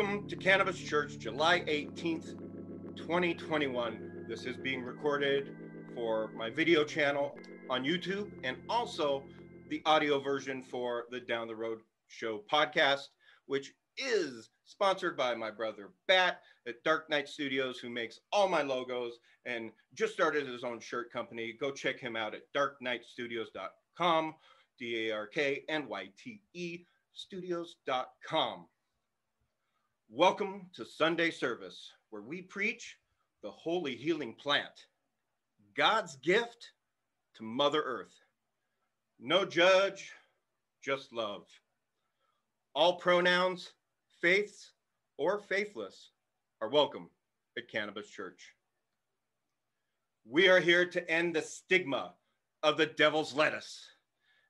Welcome to Cannabis Church, July 18th, 2021. This is being recorded for my video channel on YouTube and also the audio version for the Down the Road Show podcast, which is sponsored by my brother Bat at Dark Nyte Studios, who makes all my logos and just started his own shirt company. Go check him out at darknytestudios.com, D A R K N Y T E studios.com. Welcome to Sunday service, where we preach the holy healing plant, God's gift to Mother Earth. No judge, just love. All pronouns, faiths or faithless, are welcome at Cannabis Church. We are here to end the stigma of the devil's lettuce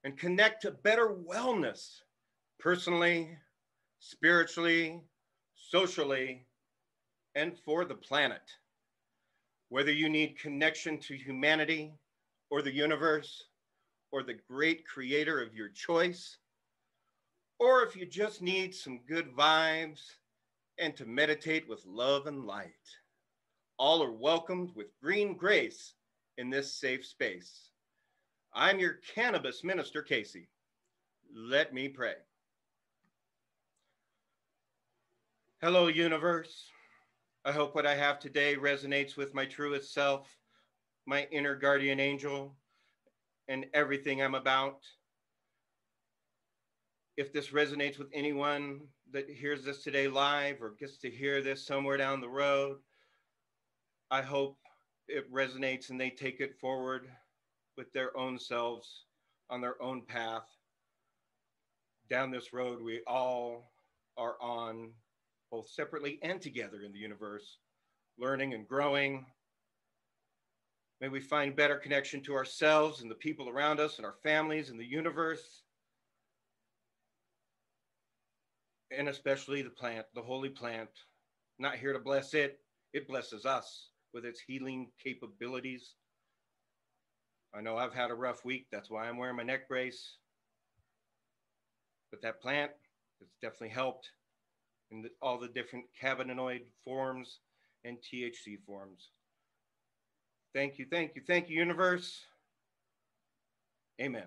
and connect to better wellness personally, spiritually, socially, and for the planet. Whether you need connection to humanity or the universe or the great creator of your choice, or if you just need some good vibes and to meditate with love and light, all are welcomed with green grace in this safe space. I'm your cannabis minister, Casey. Let me pray. Hello, universe. I hope what I have today resonates with my truest self, my inner guardian angel, and everything I'm about. If this resonates with anyone that hears this today live or gets to hear this somewhere down the road, I hope it resonates and they take it forward with their own selves on their own path down this road we all are on both separately and together in the universe, learning and growing. May we find better connection to ourselves and the people around us and our families and the universe. And especially the plant, the holy plant. Not here to bless it, it blesses us with its healing capabilities. I know I've had a rough week. That's why I'm wearing my neck brace. But that plant, has definitely helped in the, all the different cannabinoid forms and THC forms. Thank you, thank you, thank you, universe. Amen.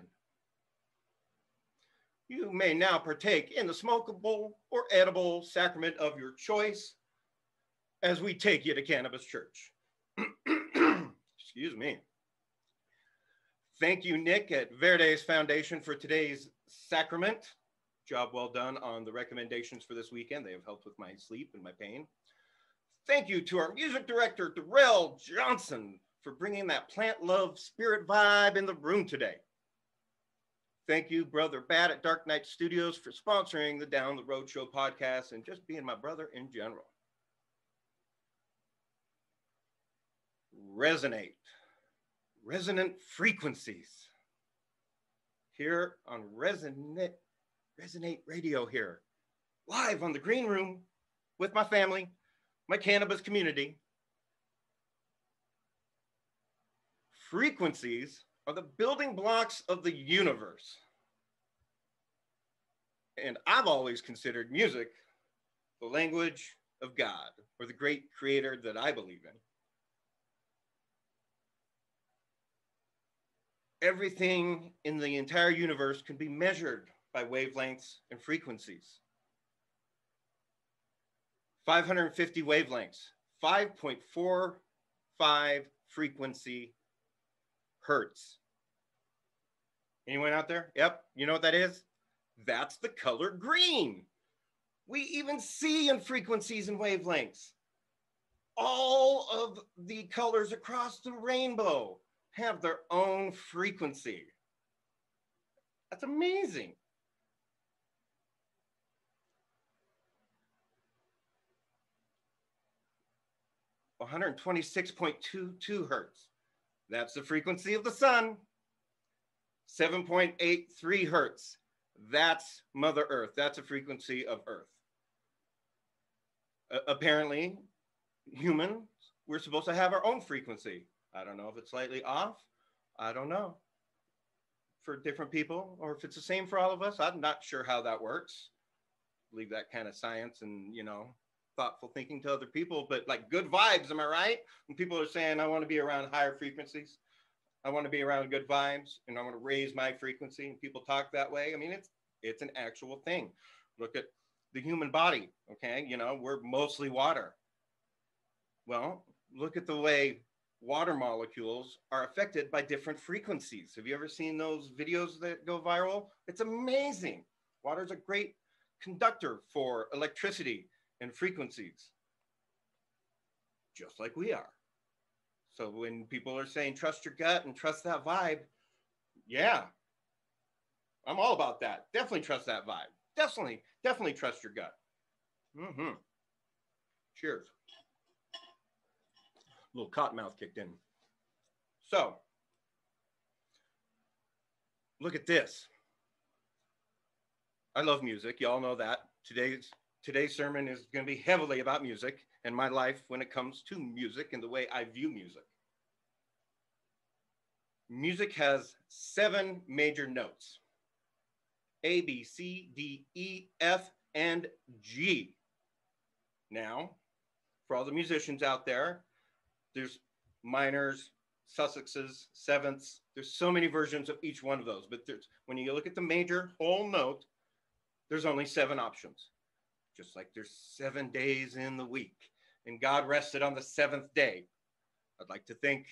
You may now partake in the smokable or edible sacrament of your choice as we take you to Cannabis Church. Excuse me. Thank you, Nick at Verdes Foundation for today's sacrament job well done on the recommendations for this weekend. They have helped with my sleep and my pain. Thank you to our music director, Darrell Johnson, for bringing that plant love spirit vibe in the room today. Thank you, Brother Bat at Dark Nyte Studios, for sponsoring the Down the Road Show podcast and just being my brother in general. Resonate, resonant frequencies. Here on Resonate Resonate Radio here, live on the green room with my family, my cannabis community. Frequencies are the building blocks of the universe. And I've always considered music the language of God or the great creator that I believe in. Everything in the entire universe can be measured by wavelengths and frequencies. 550 wavelengths, 5.45 frequency hertz. Anyone out there? Yep, you know what that is? That's the color green. We even see in frequencies and wavelengths. All of the colors across the rainbow have their own frequency. That's amazing. 126.22 hertz. That's the frequency of the sun. 7.83 hertz. That's Mother Earth. That's a frequency of Earth. Uh, apparently, humans, we're supposed to have our own frequency. I don't know if it's slightly off. I don't know for different people or if it's the same for all of us. I'm not sure how that works. leave that kind of science and, you know, thoughtful thinking to other people, but like good vibes, am I right? When people are saying, I want to be around higher frequencies, I want to be around good vibes, and I want to raise my frequency, and people talk that way. I mean, it's it's an actual thing. Look at the human body, okay? You know, we're mostly water. Well, look at the way water molecules are affected by different frequencies. Have you ever seen those videos that go viral? It's amazing. Water is a great conductor for electricity and frequencies, just like we are. So when people are saying trust your gut and trust that vibe, yeah, I'm all about that. Definitely trust that vibe. Definitely, definitely trust your gut. Mm-hmm. Cheers. A little cotton mouth kicked in. So, look at this. I love music. Y'all know that. Today's today's sermon is going to be heavily about music and my life when it comes to music and the way I view music. Music has seven major notes. A, B, C, D, E, F, and G. Now, for all the musicians out there, there's minors, Sussexes, sevenths. There's so many versions of each one of those. But when you look at the major whole note, there's only seven options. Just like there's seven days in the week. And God rested on the seventh day. I'd like to think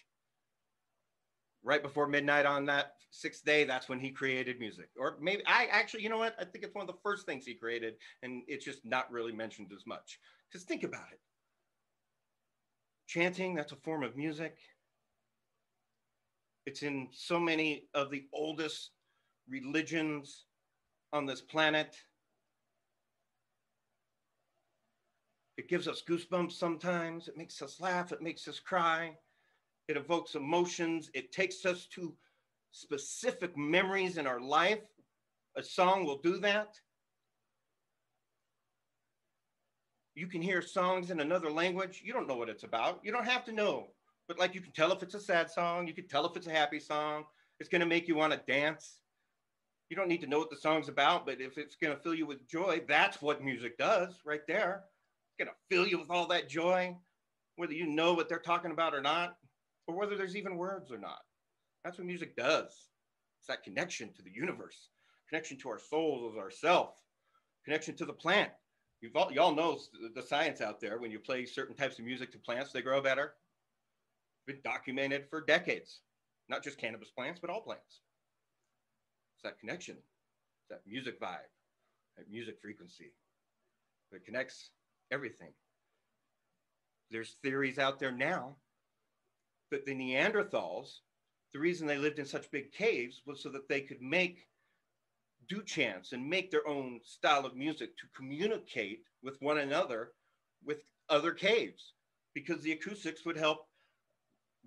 right before midnight on that sixth day, that's when he created music. Or maybe I actually, you know what? I think it's one of the first things he created, and it's just not really mentioned as much. Because think about it chanting, that's a form of music. It's in so many of the oldest religions on this planet. It gives us goosebumps sometimes. It makes us laugh. It makes us cry. It evokes emotions. It takes us to specific memories in our life. A song will do that. You can hear songs in another language. You don't know what it's about. You don't have to know. But like you can tell if it's a sad song, you can tell if it's a happy song. It's going to make you want to dance. You don't need to know what the song's about, but if it's going to fill you with joy, that's what music does right there. Going to fill you with all that joy, whether you know what they're talking about or not, or whether there's even words or not. That's what music does. It's that connection to the universe, connection to our souls, ourself, connection to the plant, You've all, y'all know the science out there. When you play certain types of music to plants, they grow better. It's Been documented for decades. Not just cannabis plants, but all plants. It's that connection, it's that music vibe, that music frequency that connects everything. There's theories out there now that the Neanderthals, the reason they lived in such big caves was so that they could make do chants and make their own style of music to communicate with one another with other caves because the acoustics would help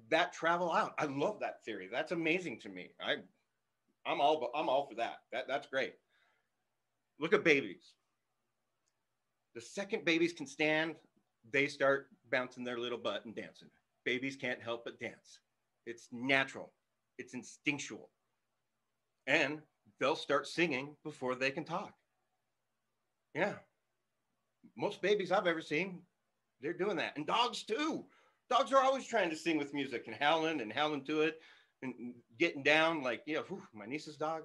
that travel out. I love that theory. That's amazing to me. I I'm all I'm all for that. That that's great. Look at babies. The second babies can stand, they start bouncing their little butt and dancing. Babies can't help but dance. It's natural. It's instinctual. And they'll start singing before they can talk. Yeah. Most babies I've ever seen, they're doing that. And dogs too. Dogs are always trying to sing with music and howling and howling to it and getting down. Like, yeah, whew, my niece's dog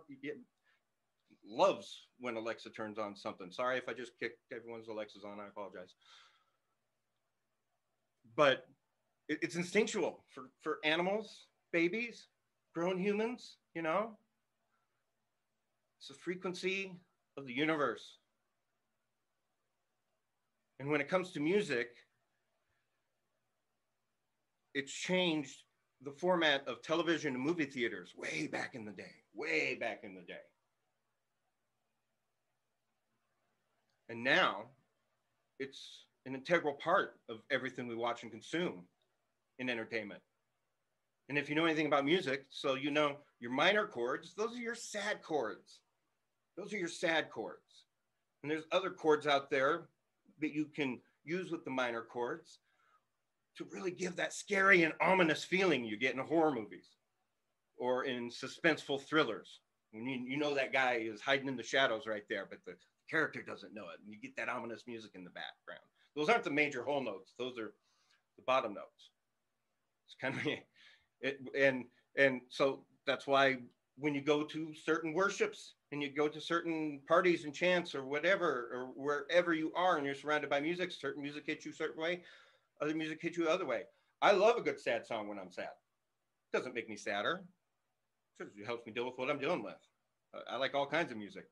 loves when Alexa turns on something. Sorry if I just kicked everyone's Alexas on. I apologize. But it, it's instinctual for, for animals, babies, grown humans, you know, it's the frequency of the universe. And when it comes to music, it's changed the format of television and movie theaters way back in the day, way back in the day. And now it's an integral part of everything we watch and consume in entertainment. And if you know anything about music, so you know your minor chords, those are your sad chords. Those are your sad chords. And there's other chords out there that you can use with the minor chords to really give that scary and ominous feeling you get in horror movies or in suspenseful thrillers. You, you know that guy is hiding in the shadows right there, but the character doesn't know it. And you get that ominous music in the background. Those aren't the major whole notes. Those are the bottom notes. It's kind of it, and and so that's why when you go to certain worships and you go to certain parties and chants or whatever or wherever you are and you're surrounded by music, certain music hits you a certain way, other music hits you the other way. I love a good sad song when I'm sad. It doesn't make me sadder. It helps me deal with what I'm dealing with. I like all kinds of music,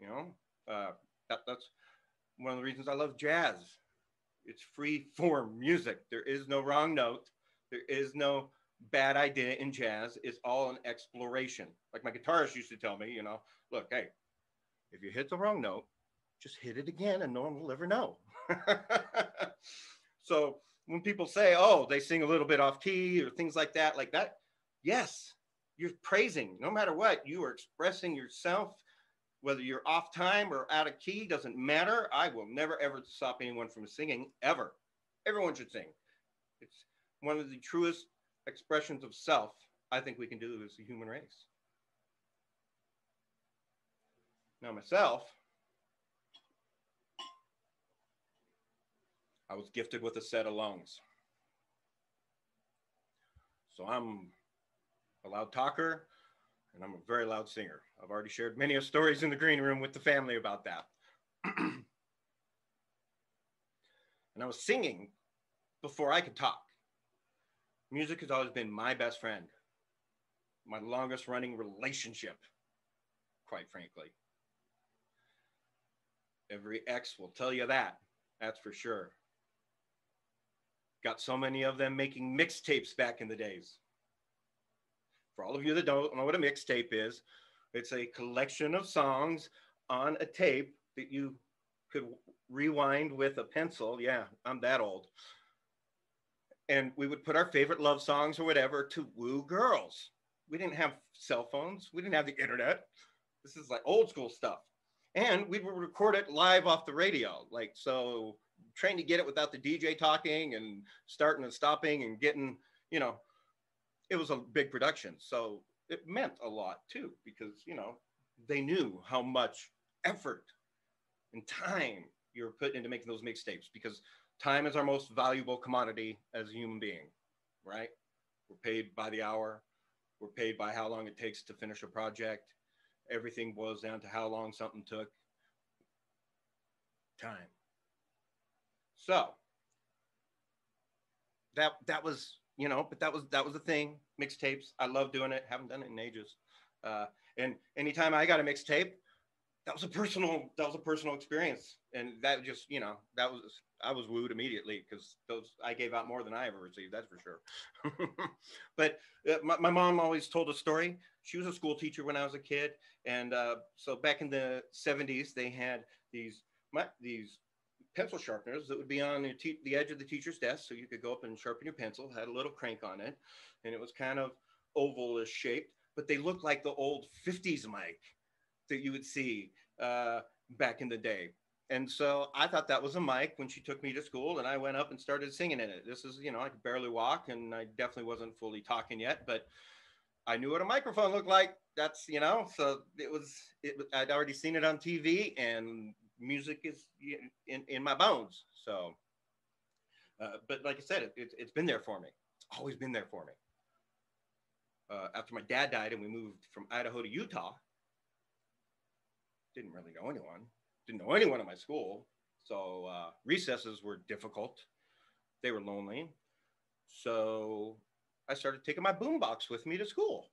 you know. Uh, that, that's one of the reasons I love jazz. It's free form music. There is no wrong note. There is no bad idea in jazz. It's all an exploration. Like my guitarist used to tell me, you know, look, hey, if you hit the wrong note, just hit it again and no one will ever know. so when people say, oh, they sing a little bit off key or things like that, like that, yes, you're praising. No matter what, you are expressing yourself, whether you're off time or out of key, doesn't matter. I will never ever stop anyone from singing ever. Everyone should sing. It's one of the truest expressions of self I think we can do as a human race. Now, myself, I was gifted with a set of lungs. So I'm a loud talker and I'm a very loud singer. I've already shared many stories in the green room with the family about that. and I was singing before I could talk. Music has always been my best friend, my longest running relationship, quite frankly. Every ex will tell you that, that's for sure. Got so many of them making mixtapes back in the days. For all of you that don't know what a mixtape is, it's a collection of songs on a tape that you could rewind with a pencil. Yeah, I'm that old. And we would put our favorite love songs or whatever to woo girls. We didn't have cell phones, we didn't have the internet. This is like old school stuff. And we would record it live off the radio. Like, so trying to get it without the DJ talking and starting and stopping and getting, you know, it was a big production. So it meant a lot too, because, you know, they knew how much effort and time you're putting into making those mixtapes because time is our most valuable commodity as a human being, right? We're paid by the hour, we're paid by how long it takes to finish a project. Everything boils down to how long something took. Time. So that that was you know, but that was that was the thing. Mixtapes. I love doing it. Haven't done it in ages. Uh, and anytime I got a mixtape, that was a personal that was a personal experience, and that just you know that was I was wooed immediately because those I gave out more than I ever received. That's for sure. but uh, my, my mom always told a story. She was a school teacher when I was a kid, and uh, so back in the '70s, they had these my, these pencil sharpeners that would be on the, te- the edge of the teacher's desk. So you could go up and sharpen your pencil, had a little crank on it, and it was kind of ovalish shaped, but they looked like the old 50s mic that you would see uh, back in the day. And so I thought that was a mic when she took me to school, and I went up and started singing in it. This is, you know, I could barely walk, and I definitely wasn't fully talking yet, but I knew what a microphone looked like. That's, you know, so it was, it, I'd already seen it on TV, and music is in, in my bones. So, uh, but like I said, it, it, has been there for me. It's always been there for me. Uh, after my dad died and we moved from Idaho to Utah, didn't really know anyone, didn't know anyone at my school. So uh, recesses were difficult. They were lonely. So I started taking my boombox with me to school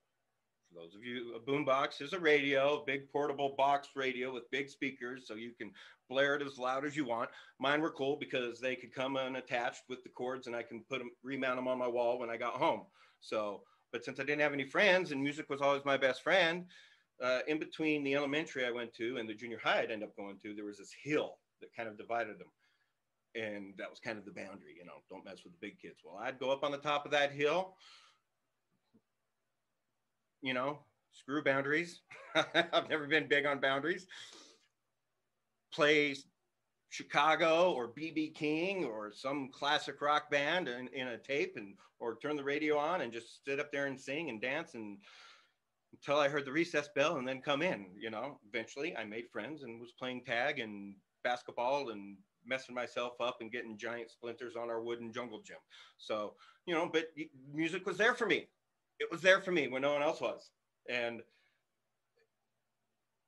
those of you, a boombox is a radio, big portable box radio with big speakers, so you can blare it as loud as you want. Mine were cool because they could come unattached with the cords, and I can put them, remount them on my wall when I got home. So, but since I didn't have any friends, and music was always my best friend, uh, in between the elementary I went to and the junior high I'd end up going to, there was this hill that kind of divided them. And that was kind of the boundary, you know, don't mess with the big kids. Well, I'd go up on the top of that hill you know, screw boundaries. I've never been big on boundaries. Play Chicago or BB King or some classic rock band in, in a tape and or turn the radio on and just sit up there and sing and dance and until I heard the recess bell and then come in. You know, eventually I made friends and was playing tag and basketball and messing myself up and getting giant splinters on our wooden jungle gym. So, you know, but music was there for me. It was there for me when no one else was. And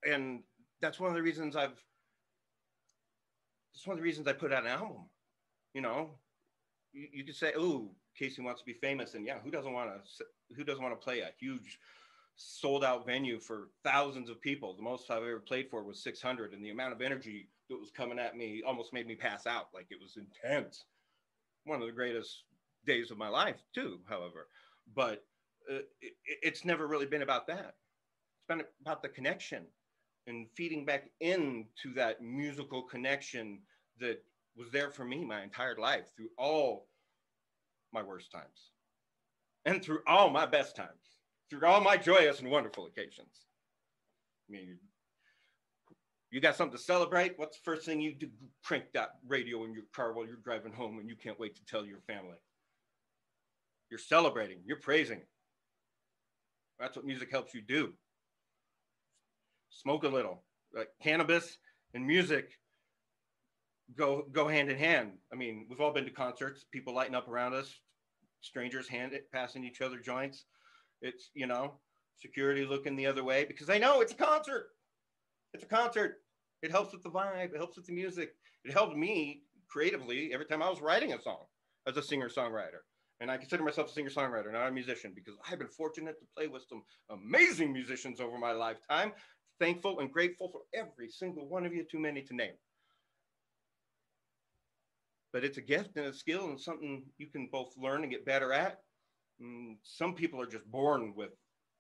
and that's one of the reasons I've it's one of the reasons I put out an album. You know, you, you could say, "Oh, Casey wants to be famous," and yeah, who doesn't want to? Who doesn't want to play a huge sold out venue for thousands of people. The most I've ever played for was 600, and the amount of energy that was coming at me almost made me pass out. Like it was intense. One of the greatest days of my life, too, however. But uh, it, it's never really been about that. It's been about the connection and feeding back into that musical connection that was there for me my entire life through all my worst times and through all my best times through all my joyous and wonderful occasions. I mean, you got something to celebrate? What's the first thing you do? Crank that radio in your car while you're driving home and you can't wait to tell your family. You're celebrating, you're praising. That's what music helps you do. Smoke a little. Like cannabis and music go go hand in hand. I mean, we've all been to concerts, people lighting up around us, strangers hand it, passing each other joints. It's, you know, security looking the other way because they know it's a concert. It's a concert. It helps with the vibe, it helps with the music. It helped me creatively every time I was writing a song as a singer songwriter. And I consider myself a singer songwriter, not a musician, because I've been fortunate to play with some amazing musicians over my lifetime. Thankful and grateful for every single one of you, too many to name. But it's a gift and a skill and something you can both learn and get better at Mm, some people are just born with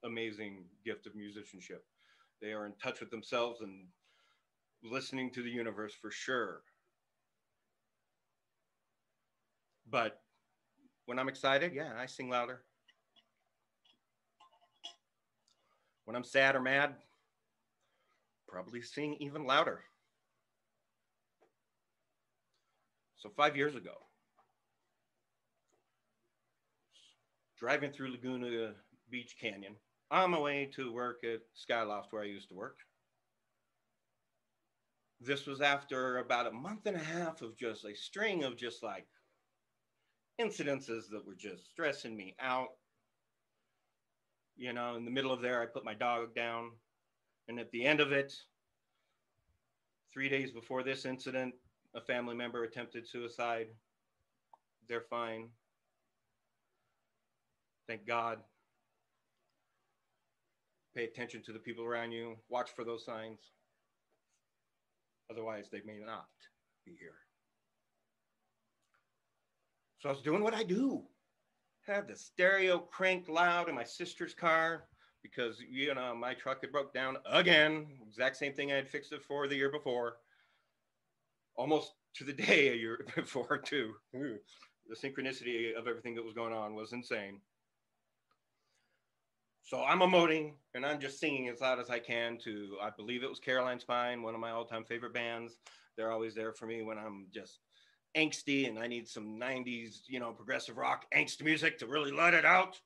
amazing gift of musicianship. They are in touch with themselves and listening to the universe for sure. But when I'm excited, yeah, I sing louder. When I'm sad or mad, probably sing even louder. So, five years ago, driving through Laguna Beach Canyon on my way to work at Skyloft where I used to work. This was after about a month and a half of just a string of just like incidences that were just stressing me out. You know, in the middle of there, I put my dog down. And at the end of it, three days before this incident, a family member attempted suicide. They're fine. Thank God. Pay attention to the people around you. Watch for those signs. Otherwise, they may not be here. So I was doing what I do. Had the stereo cranked loud in my sister's car because you know my truck had broke down again. Exact same thing I had fixed it for the year before. Almost to the day a year before too. The synchronicity of everything that was going on was insane. So I'm emoting and I'm just singing as loud as I can to, I believe it was Caroline's Spine, one of my all time favorite bands. They're always there for me when I'm just angsty and I need some 90s, you know, progressive rock angst music to really let it out.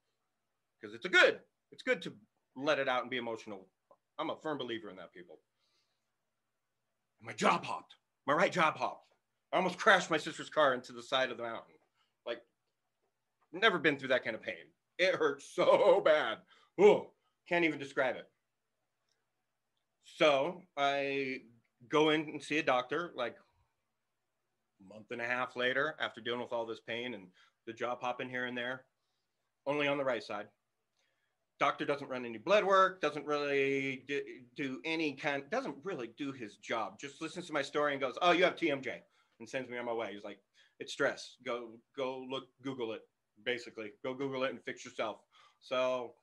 Because it's a good, it's good to let it out and be emotional. I'm a firm believer in that, people. My job hopped. My right job hopped. I almost crashed my sister's car into the side of the mountain. Like, never been through that kind of pain. It hurt so bad oh, can't even describe it. So I go in and see a doctor like month and a half later after dealing with all this pain and the jaw popping here and there, only on the right side. Doctor doesn't run any blood work, doesn't really do, do any kind, doesn't really do his job. Just listens to my story and goes, "Oh, you have TMJ," and sends me on my way. He's like, "It's stress. Go, go look, Google it. Basically, go Google it and fix yourself." So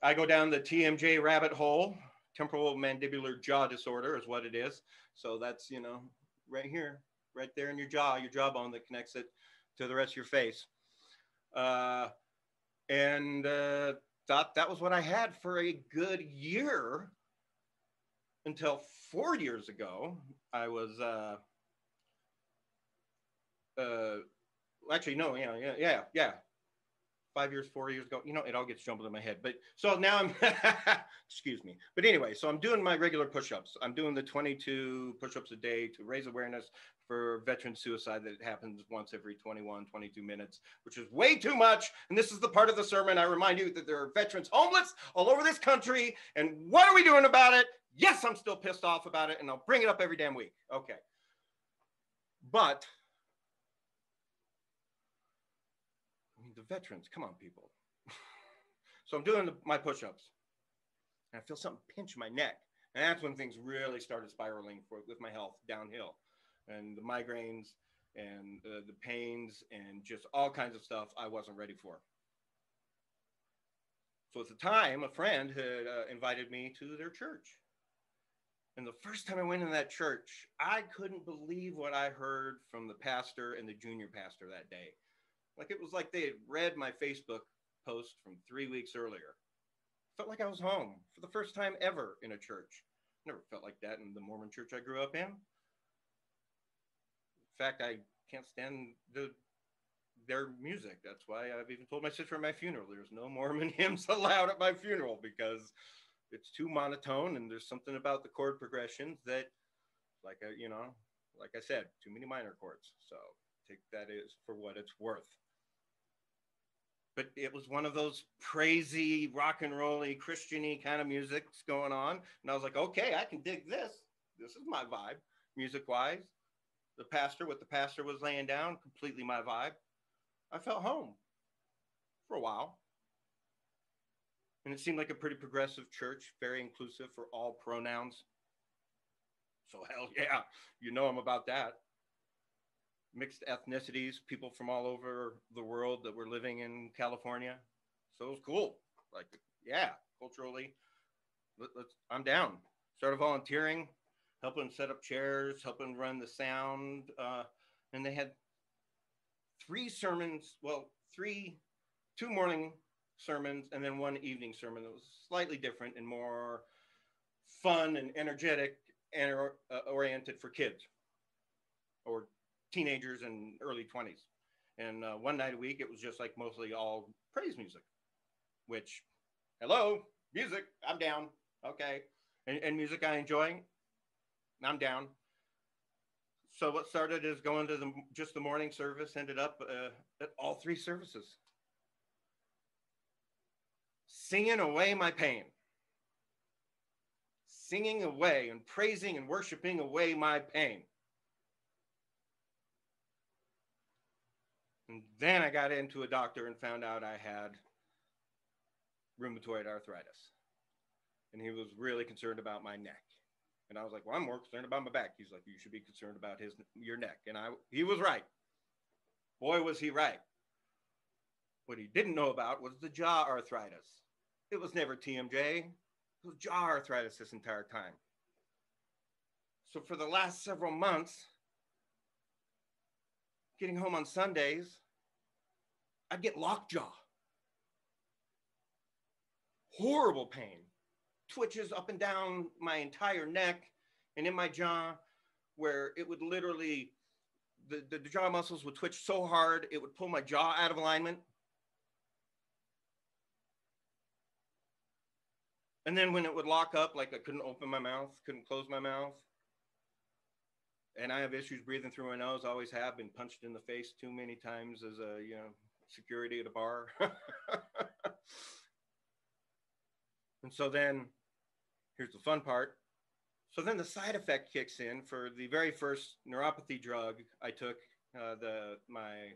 I go down the TMJ rabbit hole. Temporal mandibular jaw disorder is what it is. So that's, you know, right here, right there in your jaw, your jawbone that connects it to the rest of your face. Uh, and uh, thought that was what I had for a good year until four years ago. I was, uh, uh, actually, no, yeah, yeah, yeah, yeah. Five years, four years ago. You know, it all gets jumbled in my head. But so now I'm, excuse me. But anyway, so I'm doing my regular push-ups. I'm doing the 22 push-ups a day to raise awareness for veteran suicide that happens once every 21, 22 minutes, which is way too much. And this is the part of the sermon I remind you that there are veterans homeless all over this country. And what are we doing about it? Yes, I'm still pissed off about it, and I'll bring it up every damn week. Okay. But the veterans. Come on, people. so I'm doing the, my push-ups, and I feel something pinch my neck, and that's when things really started spiraling for, with my health downhill, and the migraines and uh, the pains and just all kinds of stuff I wasn't ready for. So at the time, a friend had uh, invited me to their church. And the first time I went in that church, I couldn't believe what I heard from the pastor and the junior pastor that day. Like it was like they had read my Facebook post from three weeks earlier. Felt like I was home for the first time ever in a church. Never felt like that in the Mormon church I grew up in. In fact, I can't stand the their music. That's why I've even told my sister at my funeral there's no Mormon hymns allowed at my funeral because it's too monotone and there's something about the chord progressions that like I, you know, like I said, too many minor chords. So take that is for what it's worth but it was one of those crazy rock and rolly Christiany kind of music's going on. And I was like, okay, I can dig this. This is my vibe, music wise. The pastor, what the pastor was laying down, completely my vibe. I felt home for a while. And it seemed like a pretty progressive church, very inclusive for all pronouns. So, hell yeah, you know I'm about that mixed ethnicities, people from all over the world that were living in California. So it was cool. Like, yeah, culturally, let, us I'm down. Started volunteering, helping set up chairs, helping run the sound. Uh, and they had three sermons, well, three, two morning sermons, and then one evening sermon that was slightly different and more fun and energetic and uh, oriented for kids or teenagers and early 20s. And uh, one night a week, it was just like mostly all praise music, which, hello, music, I'm down. Okay. And, and music I enjoy, I'm down. So what started is going to the just the morning service, ended up uh, at all three services, singing away my pain, singing away and praising and worshiping away my pain. And then I got into a doctor and found out I had rheumatoid arthritis. And he was really concerned about my neck. And I was like, well, I'm more concerned about my back. He's like, you should be concerned about his your neck. And I he was right. Boy, was he right. What he didn't know about was the jaw arthritis. It was never TMJ. It was jaw arthritis this entire time. So for the last several months, getting home on Sundays, I'd get lockjaw. Horrible pain, twitches up and down my entire neck and in my jaw, where it would literally, the, the, the jaw muscles would twitch so hard, it would pull my jaw out of alignment. And then when it would lock up, like I couldn't open my mouth, couldn't close my mouth. And I have issues breathing through my nose, always have been punched in the face too many times as a, you know, security at a bar. and so then here's the fun part. So then the side effect kicks in for the very first neuropathy drug I took, uh, the my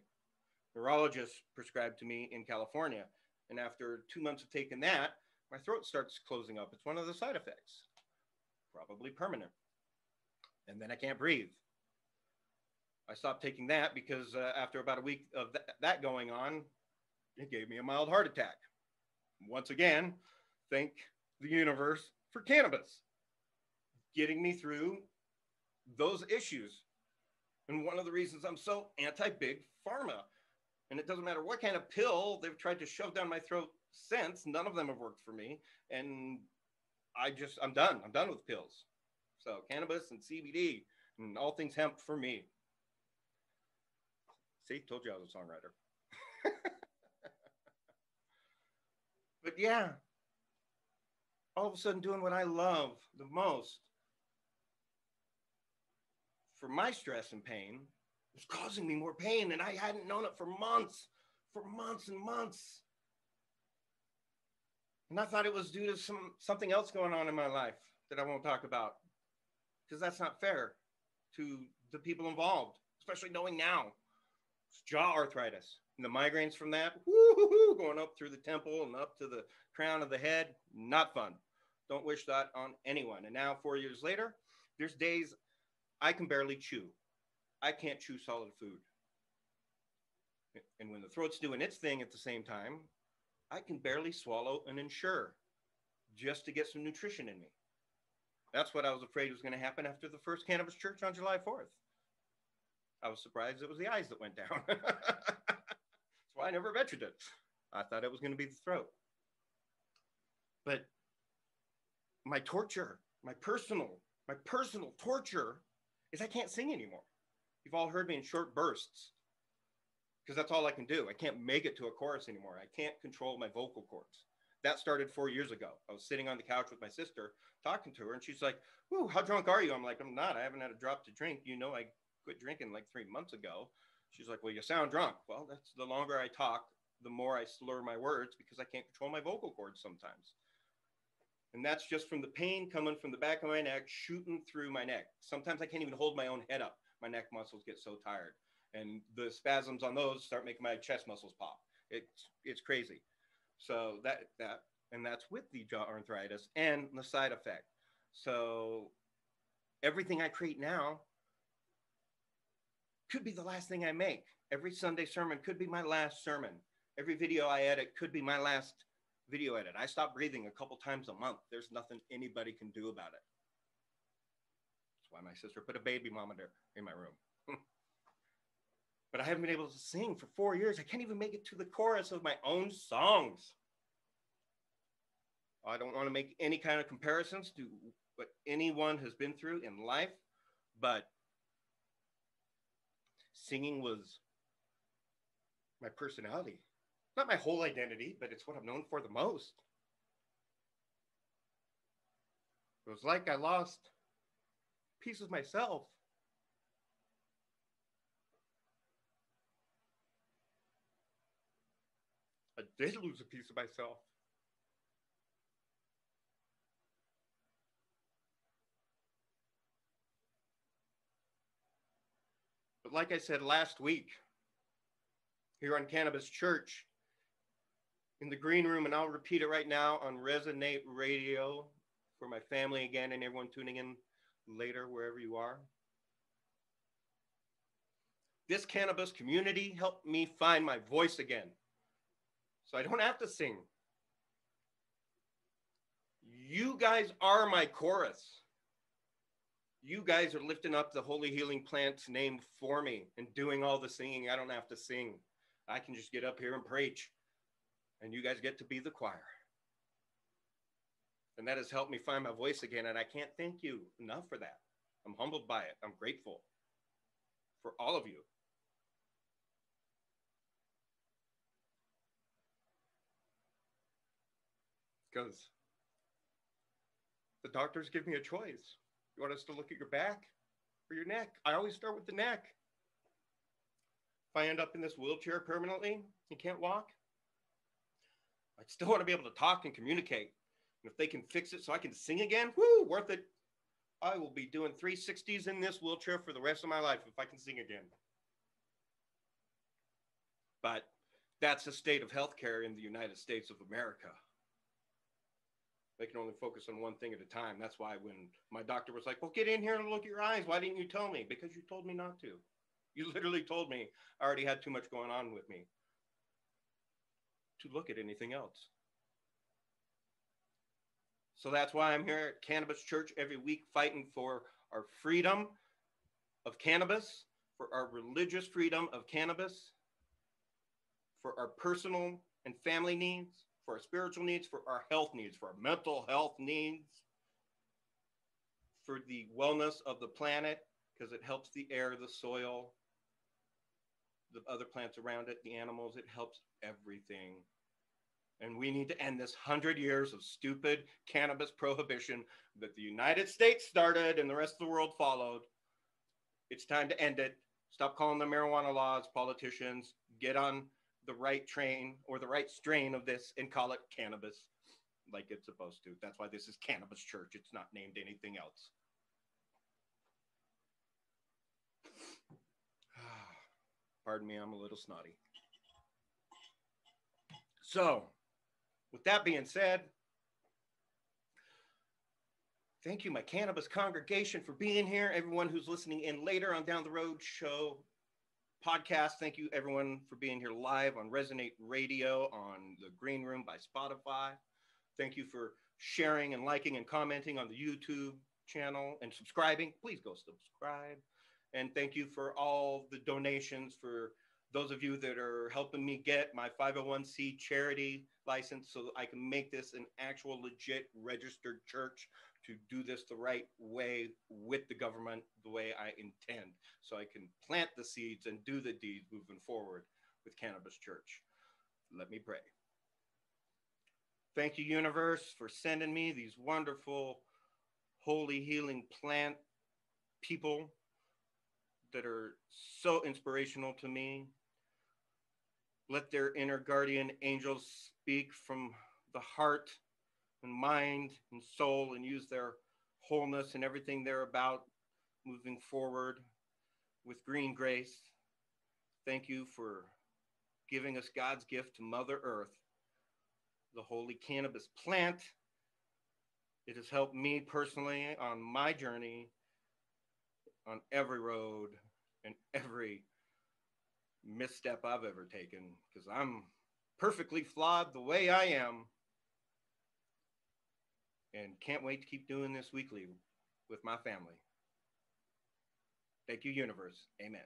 neurologist prescribed to me in California. And after two months of taking that, my throat starts closing up. It's one of the side effects, probably permanent. And then I can't breathe. I stopped taking that because uh, after about a week of th- that going on, it gave me a mild heart attack. Once again, thank the universe for cannabis getting me through those issues. And one of the reasons I'm so anti big pharma, and it doesn't matter what kind of pill they've tried to shove down my throat since, none of them have worked for me. And I just, I'm done. I'm done with pills. So cannabis and CBD and all things hemp for me. See, told you I was a songwriter. But yeah, all of a sudden doing what I love the most for my stress and pain was causing me more pain, and I hadn't known it for months, for months and months. And I thought it was due to some something else going on in my life that I won't talk about because that's not fair to the people involved, especially knowing now it's jaw arthritis and the migraines from that, going up through the temple and up to the crown of the head, not fun. Don't wish that on anyone. And now, four years later, there's days I can barely chew. I can't chew solid food. And when the throat's doing its thing at the same time, I can barely swallow an Ensure just to get some nutrition in me. That's what I was afraid was going to happen after the first cannabis church on July 4th. I was surprised it was the eyes that went down. That's why I never ventured it. I thought it was going to be the throat. But my torture, my personal, my personal torture is I can't sing anymore. You've all heard me in short bursts because that's all I can do. I can't make it to a chorus anymore. I can't control my vocal cords. That started four years ago. I was sitting on the couch with my sister talking to her, and she's like, Whoa, how drunk are you? I'm like, I'm not. I haven't had a drop to drink. You know, I quit drinking like three months ago. She's like, Well, you sound drunk. Well, that's the longer I talk, the more I slur my words because I can't control my vocal cords sometimes. And that's just from the pain coming from the back of my neck, shooting through my neck. Sometimes I can't even hold my own head up. My neck muscles get so tired. And the spasms on those start making my chest muscles pop. It's it's crazy. So that that and that's with the jaw arthritis and the side effect. So everything I create now could be the last thing I make. Every Sunday sermon could be my last sermon. Every video I edit could be my last video edit. I stop breathing a couple times a month. There's nothing anybody can do about it. That's why my sister put a baby monitor in my room. But I haven't been able to sing for four years. I can't even make it to the chorus of my own songs. I don't want to make any kind of comparisons to what anyone has been through in life, but singing was my personality not my whole identity, but it's what I'm known for the most. It was like I lost pieces of myself. Did lose a piece of myself. But like I said last week, here on Cannabis Church, in the green room, and I'll repeat it right now on Resonate Radio for my family again and everyone tuning in later, wherever you are. This cannabis community helped me find my voice again. So I don't have to sing. You guys are my chorus. You guys are lifting up the Holy Healing Plant's name for me and doing all the singing. I don't have to sing. I can just get up here and preach and you guys get to be the choir. And that has helped me find my voice again. And I can't thank you enough for that. I'm humbled by it. I'm grateful for all of you. Because the doctors give me a choice. You want us to look at your back or your neck? I always start with the neck. If I end up in this wheelchair permanently, and can't walk, I still want to be able to talk and communicate. And if they can fix it so I can sing again, whoo, worth it. I will be doing 360s in this wheelchair for the rest of my life if I can sing again. But that's the state of healthcare in the United States of America. They can only focus on one thing at a time. That's why when my doctor was like, Well, get in here and look at your eyes. Why didn't you tell me? Because you told me not to. You literally told me I already had too much going on with me to look at anything else. So that's why I'm here at Cannabis Church every week fighting for our freedom of cannabis, for our religious freedom of cannabis, for our personal and family needs, for our spiritual needs, for our health needs, for our mental health needs, for the wellness of the planet, because it helps the air, the soil, the other plants around it, the animals, it helps everything. And we need to end this hundred years of stupid cannabis prohibition that the United States started and the rest of the world followed. It's time to end it. Stop calling them marijuana laws, politicians. Get on the right train or the right strain of this and call it cannabis like it's supposed to. That's why this is Cannabis Church. It's not named anything else. Pardon me, I'm a little snotty. So, with that being said, thank you, my cannabis congregation, for being here. Everyone who's listening in later on down the road show podcast, thank you everyone for being here live on Resonate Radio on the Green Room by Spotify. Thank you for sharing and liking and commenting on the YouTube channel and subscribing. Please go subscribe. And thank you for all the donations for those of you that are helping me get my 501c charity license so I can make this an actual legit registered church to do this the right way with the government the way I intend so I can plant the seeds and do the deeds moving forward with Cannabis Church. Let me pray. Thank you, universe, for sending me these wonderful, holy, healing plant people that are so inspirational to me. Let their inner guardian angels speak from the heart and mind and soul and use their wholeness and everything they're about moving forward with green grace. Thank you for giving us God's gift to Mother Earth, the holy cannabis plant. It has helped me personally on my journey on every road and every misstep I've ever taken because I'm perfectly flawed the way I am. And can't wait to keep doing this weekly with my family. Thank you, universe. Amen.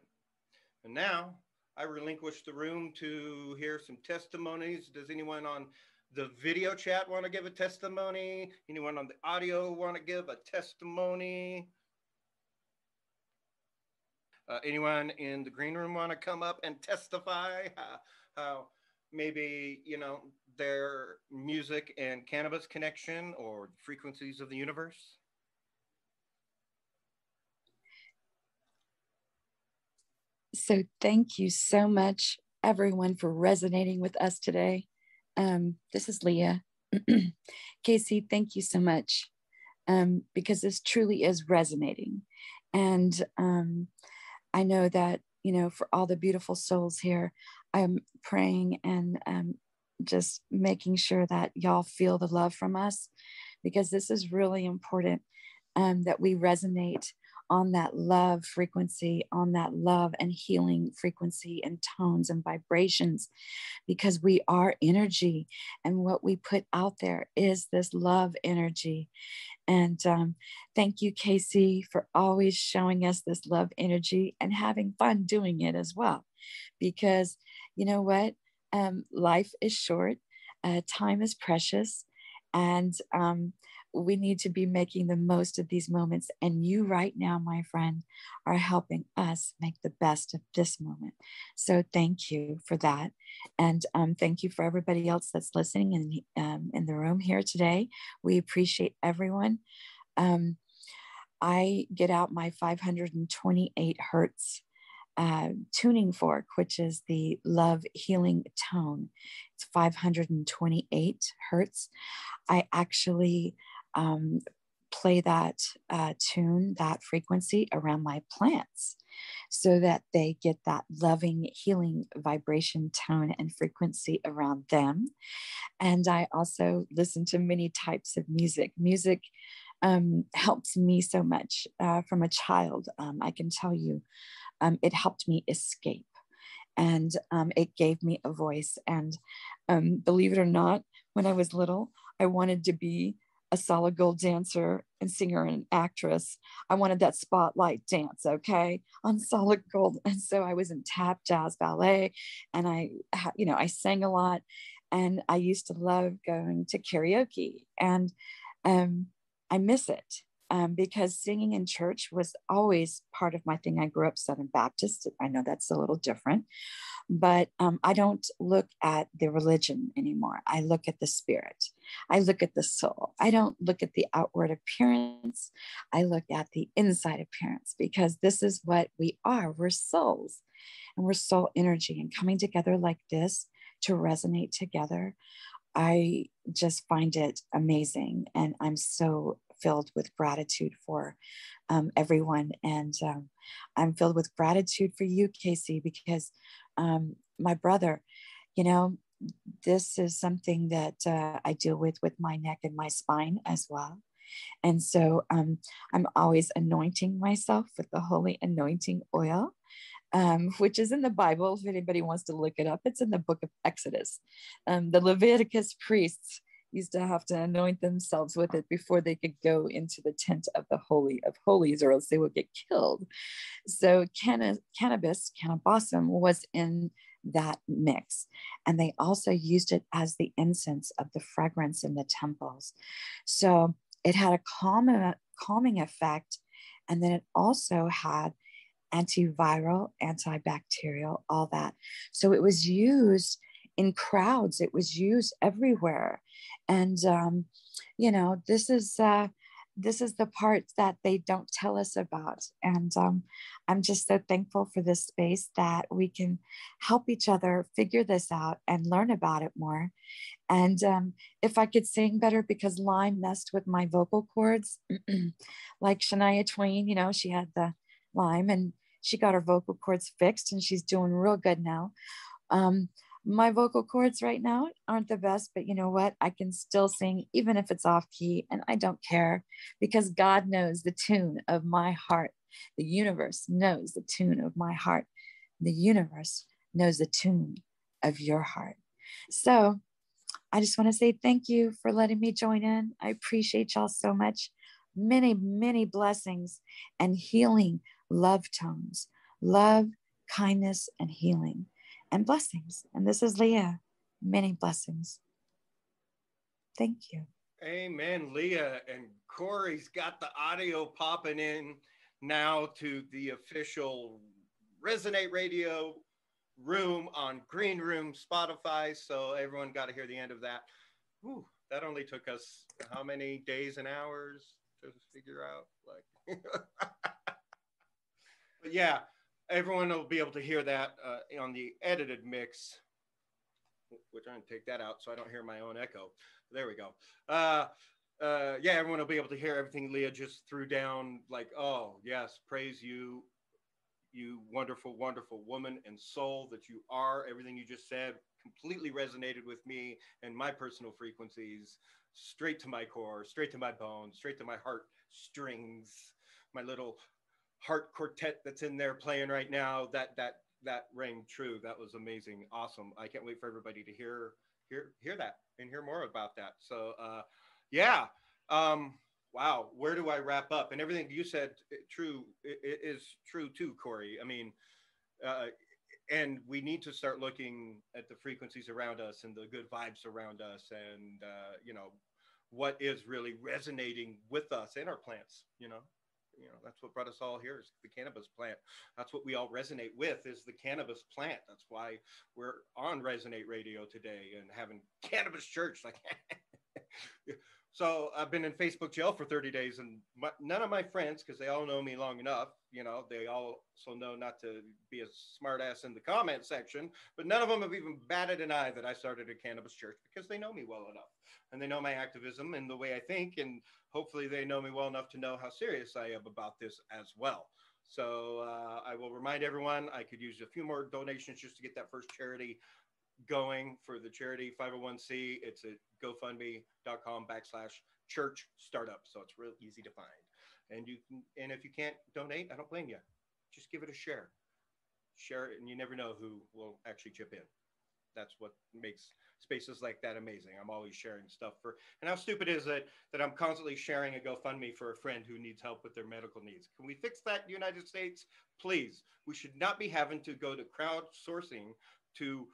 And now I relinquish the room to hear some testimonies. Does anyone on the video chat want to give a testimony? Anyone on the audio want to give a testimony? Uh, anyone in the green room want to come up and testify how, how maybe you know their music and cannabis connection or frequencies of the universe? So, thank you so much, everyone, for resonating with us today. Um, this is Leah. Casey, thank you so much um, because this truly is resonating. And um, I know that, you know, for all the beautiful souls here, I'm praying and um, just making sure that y'all feel the love from us because this is really important um, that we resonate on that love frequency, on that love and healing frequency and tones and vibrations, because we are energy and what we put out there is this love energy. And um, thank you, Casey, for always showing us this love energy and having fun doing it as well. Because you know what? Um, life is short, uh, time is precious. And um, we need to be making the most of these moments. And you, right now, my friend, are helping us make the best of this moment. So thank you for that. And um, thank you for everybody else that's listening in, um, in the room here today. We appreciate everyone. Um, I get out my 528 hertz uh, tuning fork, which is the love healing tone. It's 528 hertz. I actually um, play that uh, tune, that frequency around my plants so that they get that loving, healing vibration, tone, and frequency around them. And I also listen to many types of music. Music um, helps me so much uh, from a child. Um, I can tell you, um, it helped me escape and um, it gave me a voice. And um, believe it or not, when I was little, I wanted to be a solid gold dancer and singer and actress. I wanted that spotlight dance, okay, on solid gold. And so I was in tap, jazz, ballet, and I, you know, I sang a lot. And I used to love going to karaoke, and um, I miss it. um, because singing in church was always part of my thing. I grew up Southern Baptist. I know that's a little different, but um, I don't look at the religion anymore. I look at the spirit. I look at the soul. I don't look at the outward appearance. I look at the inside appearance because this is what we are. We're souls and we're soul energy and coming together like this to resonate together. I just find it amazing. And I'm so filled with gratitude for um, everyone. And um, I'm filled with gratitude for you, Casey, because um, my brother, you know, this is something that uh, I deal with with my neck and my spine as well. And so um, I'm always anointing myself with the holy anointing oil. Um, which is in the Bible. If anybody wants to look it up, it's in the book of Exodus. Um, the Leviticus priests used to have to anoint themselves with it before they could go into the tent of the Holy of Holies, or else they would get killed. So, canna- cannabis, cannabosum, was in that mix. And they also used it as the incense of the fragrance in the temples. So, it had a calming, calming effect. And then it also had antiviral, antibacterial, all that. So, it was used in crowds. It was used everywhere, and um, you know this is uh, this is the part that they don't tell us about. And um, I'm just so thankful for this space that we can help each other figure this out and learn about it more. And um, if I could sing better, because Lyme messed with my vocal cords, like Shania Twain, you know, she had the Lyme and she got her vocal cords fixed and she's doing real good now. Um, my vocal cords right now aren't the best, but you know what? I can still sing even if it's off key, and I don't care because God knows the tune of my heart. The universe knows the tune of my heart. The universe knows the tune of your heart. So I just want to say thank you for letting me join in. I appreciate y'all so much. Many, many blessings and healing love tones, love, kindness, and healing and blessings. And this is Leah. Many blessings. Thank you. Amen, Leah. And Corey's got the audio popping in now to the official Resonate Radio room on Green Room Spotify. So everyone got to hear the end of that. Whew, that only took us how many days and hours to figure out? Like, but yeah, everyone will be able to hear that uh, on the edited mix, which I'm to take that out so I don't hear my own echo. There we go. Uh, uh, yeah, everyone will be able to hear everything Leah just threw down. Like, oh, yes, praise you, you wonderful, wonderful woman and soul that you are. Everything you just said completely resonated with me and my personal frequencies, straight to my core, straight to my bones, straight to my heart strings, my little heart quartet that's in there playing right now that that that rang true. That was amazing. Awesome. I can't wait for everybody to hear hear hear that and hear more about that. So uh yeah um wow. Where do i wrap up? And everything you said eh, true is true too corey. I mean uh and we need to start looking at the frequencies around us and the good vibes around us and uh you know what is really resonating with us and our plants you know you know that's what brought us all here is the cannabis plant. That's what we all resonate with is the cannabis plant. That's why we're on resonate radio today and having cannabis church. Like so i've been in facebook jail for 30 days and my, none of my friends because they all know me long enough you know they also know not to be a smartass in the comment section but none of them have even batted an eye that i started a cannabis church because they know me well enough and they know my activism and the way i think and hopefully they know me well enough to know how serious I am about this as well. So uh, I will remind everyone I could use a few more donations just to get that first charity going for the charity 501c. It's at gofundme.com backslash church startup. So it's real easy to find. And you can, and if you can't donate, I don't blame you. Just give it a share. Share it, and you never know who will actually chip in. That's what makes spaces like that amazing. I'm always sharing stuff for, and how stupid is it that I'm constantly sharing a GoFundMe for a friend who needs help with their medical needs? Can we fix that, United States? Please. We should not be having to go to crowdsourcing to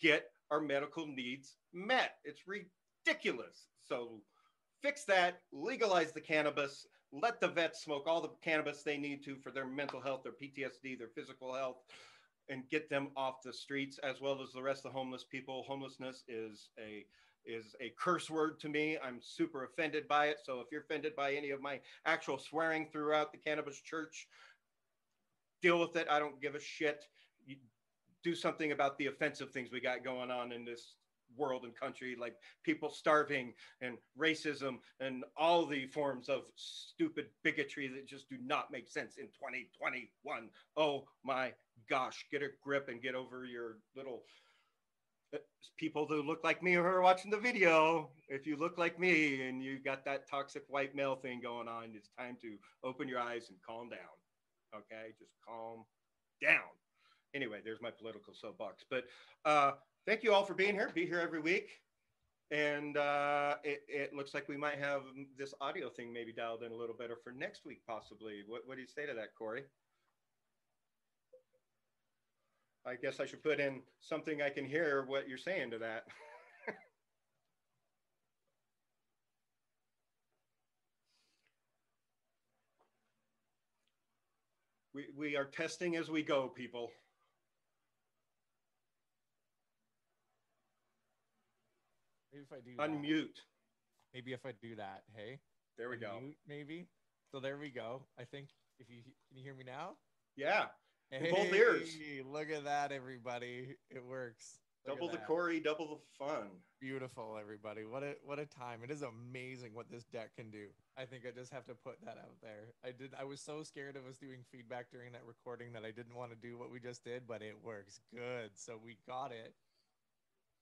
get our medical needs met. It's ridiculous. So fix that, legalize the cannabis, let the vets smoke all the cannabis they need to for their mental health, their PTSD, their physical health, and get them off the streets as well as the rest of the homeless people. Homelessness is a is a curse word to me. I'm super offended by it. So if you're offended by any of my actual swearing throughout the cannabis church, deal with it. I don't give a shit. Do something about the offensive things we got going on in this world and country, like people starving and racism and all the forms of stupid bigotry that just do not make sense in 2021. Oh my gosh, get a grip and get over your little uh, people who look like me who are watching the video. If you look like me and you've got that toxic white male thing going on, it's time to open your eyes and calm down. Okay, just calm down. Anyway, there's my political soapbox. But uh, thank you all for being here. Be here every week. And uh, it, it, looks like we might have this audio thing maybe dialed in a little better for next week, possibly. What, what do you say to that, Corey? I guess I should put in something I can hear what you're saying to that. we, we are testing as we go, people. Maybe if I do unmute. That. Maybe if I do that, hey. There we unmute, go. Maybe. So there we go. I think if you can you hear me now? Yeah. Hey, both ears. Look at that, everybody. It works. Look double the Corey, double the fun. Beautiful, everybody. What a what a time. It is amazing what this deck can do. I think I just have to put that out there. I did I was so scared of us doing feedback during that recording that I didn't want to do what we just did, but it works good. So we got it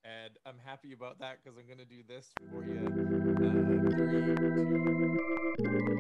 and I'm happy about that because I'm going to do this for you. Uh, three, two...